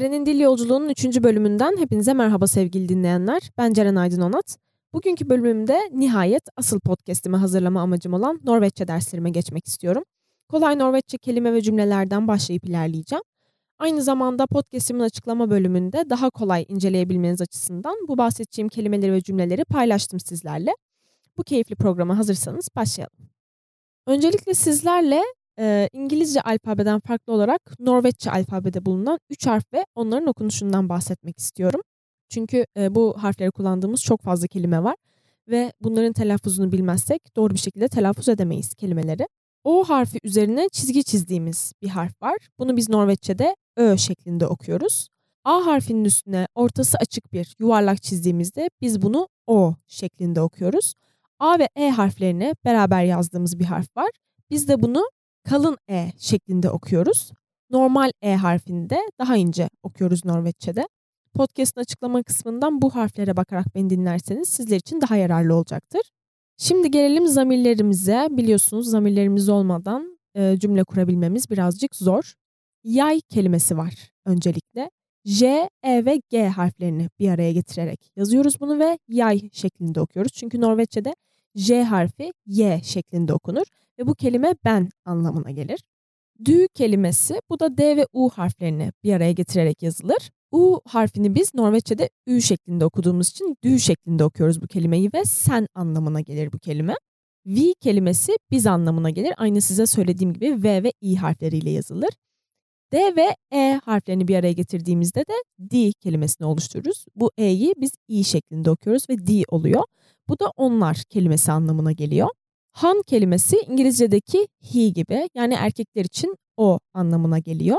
Ceren'in Dil Yolculuğu'nun 3. bölümünden hepinize merhaba sevgili dinleyenler. Ben Ceren Aydın Onat. Bugünkü bölümümde nihayet asıl podcast'imi hazırlama amacım olan Norveççe derslerime geçmek istiyorum. Kolay Norveççe kelime ve cümlelerden başlayıp ilerleyeceğim. Aynı zamanda podcast'imin açıklama bölümünde daha kolay inceleyebilmeniz açısından bu bahsedeceğim kelimeleri ve cümleleri paylaştım sizlerle. Bu keyifli programa hazırsanız başlayalım. Öncelikle sizlerle e, İngilizce alfabeden farklı olarak Norveççe alfabede bulunan 3 harf ve onların okunuşundan bahsetmek istiyorum. Çünkü e, bu harfleri kullandığımız çok fazla kelime var ve bunların telaffuzunu bilmezsek doğru bir şekilde telaffuz edemeyiz kelimeleri. O harfi üzerine çizgi çizdiğimiz bir harf var. Bunu biz Norveççe'de Ö şeklinde okuyoruz. A harfinin üstüne ortası açık bir yuvarlak çizdiğimizde biz bunu O şeklinde okuyoruz. A ve E harflerini beraber yazdığımız bir harf var. Biz de bunu kalın E şeklinde okuyoruz. Normal E harfini de daha ince okuyoruz Norveççe'de. Podcast'ın açıklama kısmından bu harflere bakarak beni dinlerseniz sizler için daha yararlı olacaktır. Şimdi gelelim zamirlerimize. Biliyorsunuz zamirlerimiz olmadan e, cümle kurabilmemiz birazcık zor. Yay kelimesi var öncelikle. J, E ve G harflerini bir araya getirerek yazıyoruz bunu ve yay şeklinde okuyoruz. Çünkü Norveççe'de J harfi Y şeklinde okunur ve bu kelime ben anlamına gelir. Dü kelimesi bu da D ve U harflerini bir araya getirerek yazılır. U harfini biz Norveççe'de Ü şeklinde okuduğumuz için dü şeklinde okuyoruz bu kelimeyi ve sen anlamına gelir bu kelime. V kelimesi biz anlamına gelir. Aynı size söylediğim gibi V ve I harfleriyle yazılır. D ve E harflerini bir araya getirdiğimizde de D kelimesini oluştururuz. Bu E'yi biz I şeklinde okuyoruz ve D oluyor. Bu da onlar kelimesi anlamına geliyor. Han kelimesi İngilizce'deki he gibi yani erkekler için o anlamına geliyor.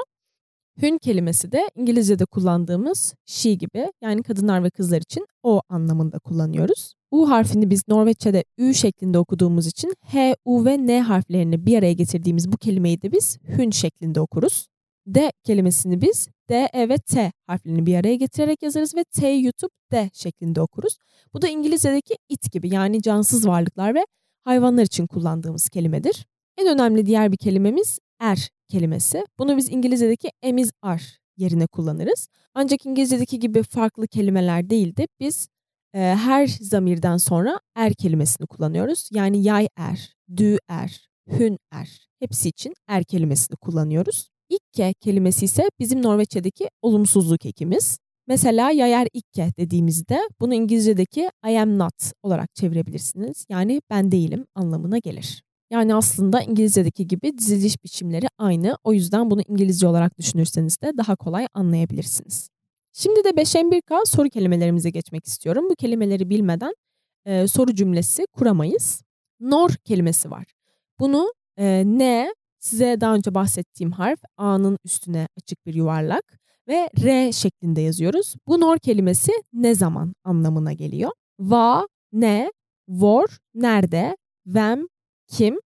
Hün kelimesi de İngilizce'de kullandığımız she gibi yani kadınlar ve kızlar için o anlamında kullanıyoruz. U harfini biz Norveççe'de ü şeklinde okuduğumuz için H, U ve N harflerini bir araya getirdiğimiz bu kelimeyi de biz hün şeklinde okuruz. D kelimesini biz D, E ve T harflerini bir araya getirerek yazarız ve T yutup D şeklinde okuruz. Bu da İngilizce'deki it gibi yani cansız varlıklar ve hayvanlar için kullandığımız kelimedir. En önemli diğer bir kelimemiz er kelimesi. Bunu biz İngilizce'deki emiz ar yerine kullanırız. Ancak İngilizce'deki gibi farklı kelimeler değil de biz e, her zamirden sonra er kelimesini kullanıyoruz. Yani yay er, dü er, hün er hepsi için er kelimesini kullanıyoruz. İkke kelimesi ise bizim Norveççe'deki olumsuzluk ekimiz. Mesela yayer ikke dediğimizde bunu İngilizce'deki I am not olarak çevirebilirsiniz. Yani ben değilim anlamına gelir. Yani aslında İngilizce'deki gibi diziliş biçimleri aynı. O yüzden bunu İngilizce olarak düşünürseniz de daha kolay anlayabilirsiniz. Şimdi de 5M1K soru kelimelerimize geçmek istiyorum. Bu kelimeleri bilmeden e, soru cümlesi kuramayız. Nor kelimesi var. Bunu e, ne, size daha önce bahsettiğim harf A'nın üstüne açık bir yuvarlak ve R şeklinde yazıyoruz. Bu nor kelimesi ne zaman anlamına geliyor. Va, ne, vor, nerede, vem, kim,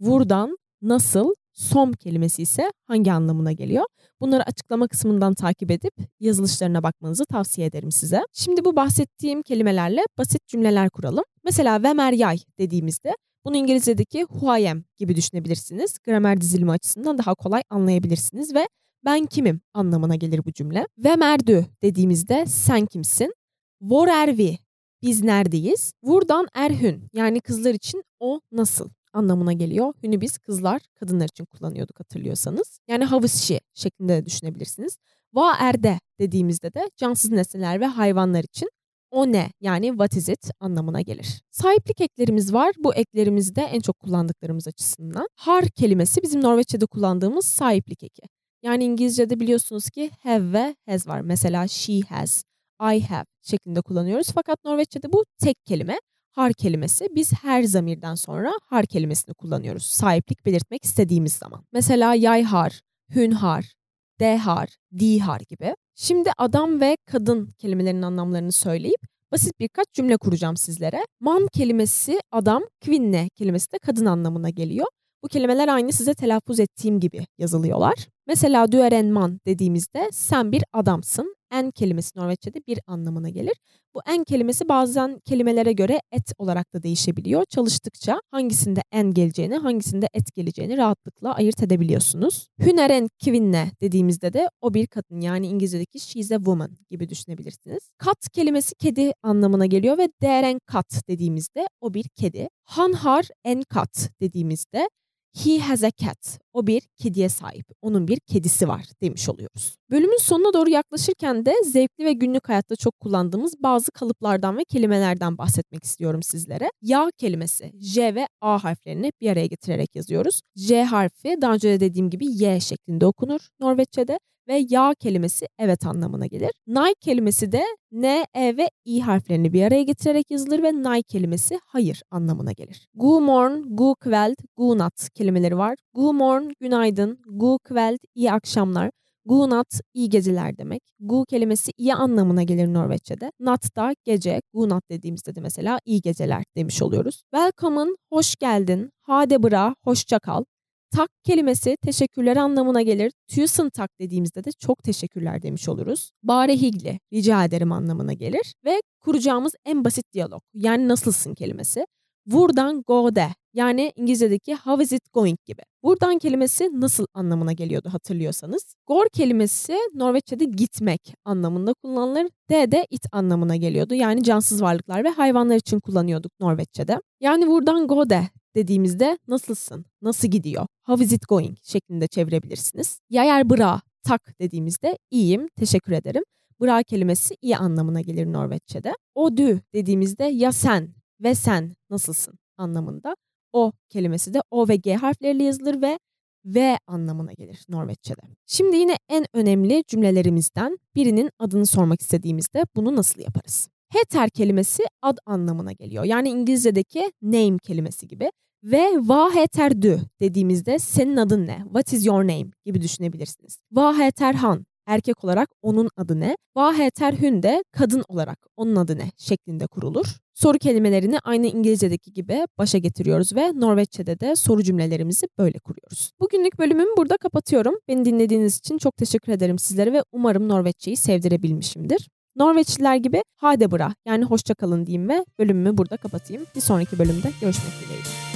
vurdan, nasıl, som kelimesi ise hangi anlamına geliyor? Bunları açıklama kısmından takip edip yazılışlarına bakmanızı tavsiye ederim size. Şimdi bu bahsettiğim kelimelerle basit cümleler kuralım. Mesela vemer yay dediğimizde bunu İngilizce'deki who I am gibi düşünebilirsiniz. Gramer dizilimi açısından daha kolay anlayabilirsiniz ve ben kimim anlamına gelir bu cümle. Ve merdü dediğimizde sen kimsin? Vor ervi biz neredeyiz? Vurdan erhün yani kızlar için o nasıl anlamına geliyor. Hünü biz kızlar, kadınlar için kullanıyorduk hatırlıyorsanız. Yani havuzşi şeklinde de düşünebilirsiniz. Va erde dediğimizde de cansız nesneler ve hayvanlar için o ne yani what is it anlamına gelir. Sahiplik eklerimiz var. Bu eklerimizde en çok kullandıklarımız açısından. Har kelimesi bizim Norveççe'de kullandığımız sahiplik eki. Yani İngilizce'de biliyorsunuz ki have ve has var. Mesela she has, I have şeklinde kullanıyoruz. Fakat Norveççe'de bu tek kelime. Har kelimesi biz her zamirden sonra har kelimesini kullanıyoruz. Sahiplik belirtmek istediğimiz zaman. Mesela yay har, hün har, de har, di har gibi. Şimdi adam ve kadın kelimelerinin anlamlarını söyleyip basit birkaç cümle kuracağım sizlere. Man kelimesi adam, kvinne kelimesi de kadın anlamına geliyor. Bu kelimeler aynı size telaffuz ettiğim gibi yazılıyorlar. Mesela dueren man dediğimizde sen bir adamsın. en kelimesi Norveççe'de bir anlamına gelir. Bu en kelimesi bazen kelimelere göre et olarak da değişebiliyor. Çalıştıkça hangisinde en geleceğini, hangisinde et geleceğini rahatlıkla ayırt edebiliyorsunuz. Hüneren kivinne dediğimizde de o bir kadın yani İngilizce'deki she's a woman gibi düşünebilirsiniz. Kat kelimesi kedi anlamına geliyor ve deren kat dediğimizde o bir kedi. Han har en kat dediğimizde He has a cat. O bir kediye sahip. Onun bir kedisi var demiş oluyoruz. Bölümün sonuna doğru yaklaşırken de zevkli ve günlük hayatta çok kullandığımız bazı kalıplardan ve kelimelerden bahsetmek istiyorum sizlere. Ya kelimesi J ve A harflerini bir araya getirerek yazıyoruz. J harfi daha önce de dediğim gibi Y şeklinde okunur Norveççe'de ve ya kelimesi evet anlamına gelir. Nay kelimesi de N, E ve I harflerini bir araya getirerek yazılır ve nay kelimesi hayır anlamına gelir. God morgen, god kveld, god natt kelimeleri var. God morgen, günaydın, god kveld, iyi akşamlar. God natt, iyi geceler demek. Gu kelimesi iyi anlamına gelir Norveççe'de. Natt da gece, god natt dediğimizde de mesela iyi geceler demiş oluyoruz. Welcome, hoş geldin, hade bra, hoşça kal. Tak kelimesi teşekkürler anlamına gelir. Tusen tak dediğimizde de çok teşekkürler demiş oluruz. Bare higli, rica ederim anlamına gelir. Ve kuracağımız en basit diyalog yani nasılsın kelimesi. Buradan go de yani İngilizce'deki how is it going gibi. Buradan kelimesi nasıl anlamına geliyordu hatırlıyorsanız. Gor kelimesi Norveççe'de gitmek anlamında kullanılır. De de it anlamına geliyordu. Yani cansız varlıklar ve hayvanlar için kullanıyorduk Norveççe'de. Yani buradan go de dediğimizde nasılsın, nasıl gidiyor, how is it going şeklinde çevirebilirsiniz. Yayer bra, tak dediğimizde iyiyim, teşekkür ederim. Bra kelimesi iyi anlamına gelir Norveççe'de. O dü dediğimizde ya sen ve sen nasılsın anlamında. O kelimesi de O ve G harfleriyle yazılır ve V anlamına gelir Norveççe'de. Şimdi yine en önemli cümlelerimizden birinin adını sormak istediğimizde bunu nasıl yaparız? Heter kelimesi ad anlamına geliyor. Yani İngilizce'deki name kelimesi gibi. Ve va heter dü dediğimizde senin adın ne? What is your name? gibi düşünebilirsiniz. Va heter han erkek olarak onun adı ne? Va heter hün de kadın olarak onun adı ne şeklinde kurulur. Soru kelimelerini aynı İngilizce'deki gibi başa getiriyoruz ve Norveççe'de de soru cümlelerimizi böyle kuruyoruz. Bugünlük bölümümü burada kapatıyorum. Beni dinlediğiniz için çok teşekkür ederim sizlere ve umarım Norveççeyi sevdirebilmişimdir. Norveçliler gibi hade bra yani hoşça kalın diyeyim ve bölümümü burada kapatayım. Bir sonraki bölümde görüşmek dileğiyle.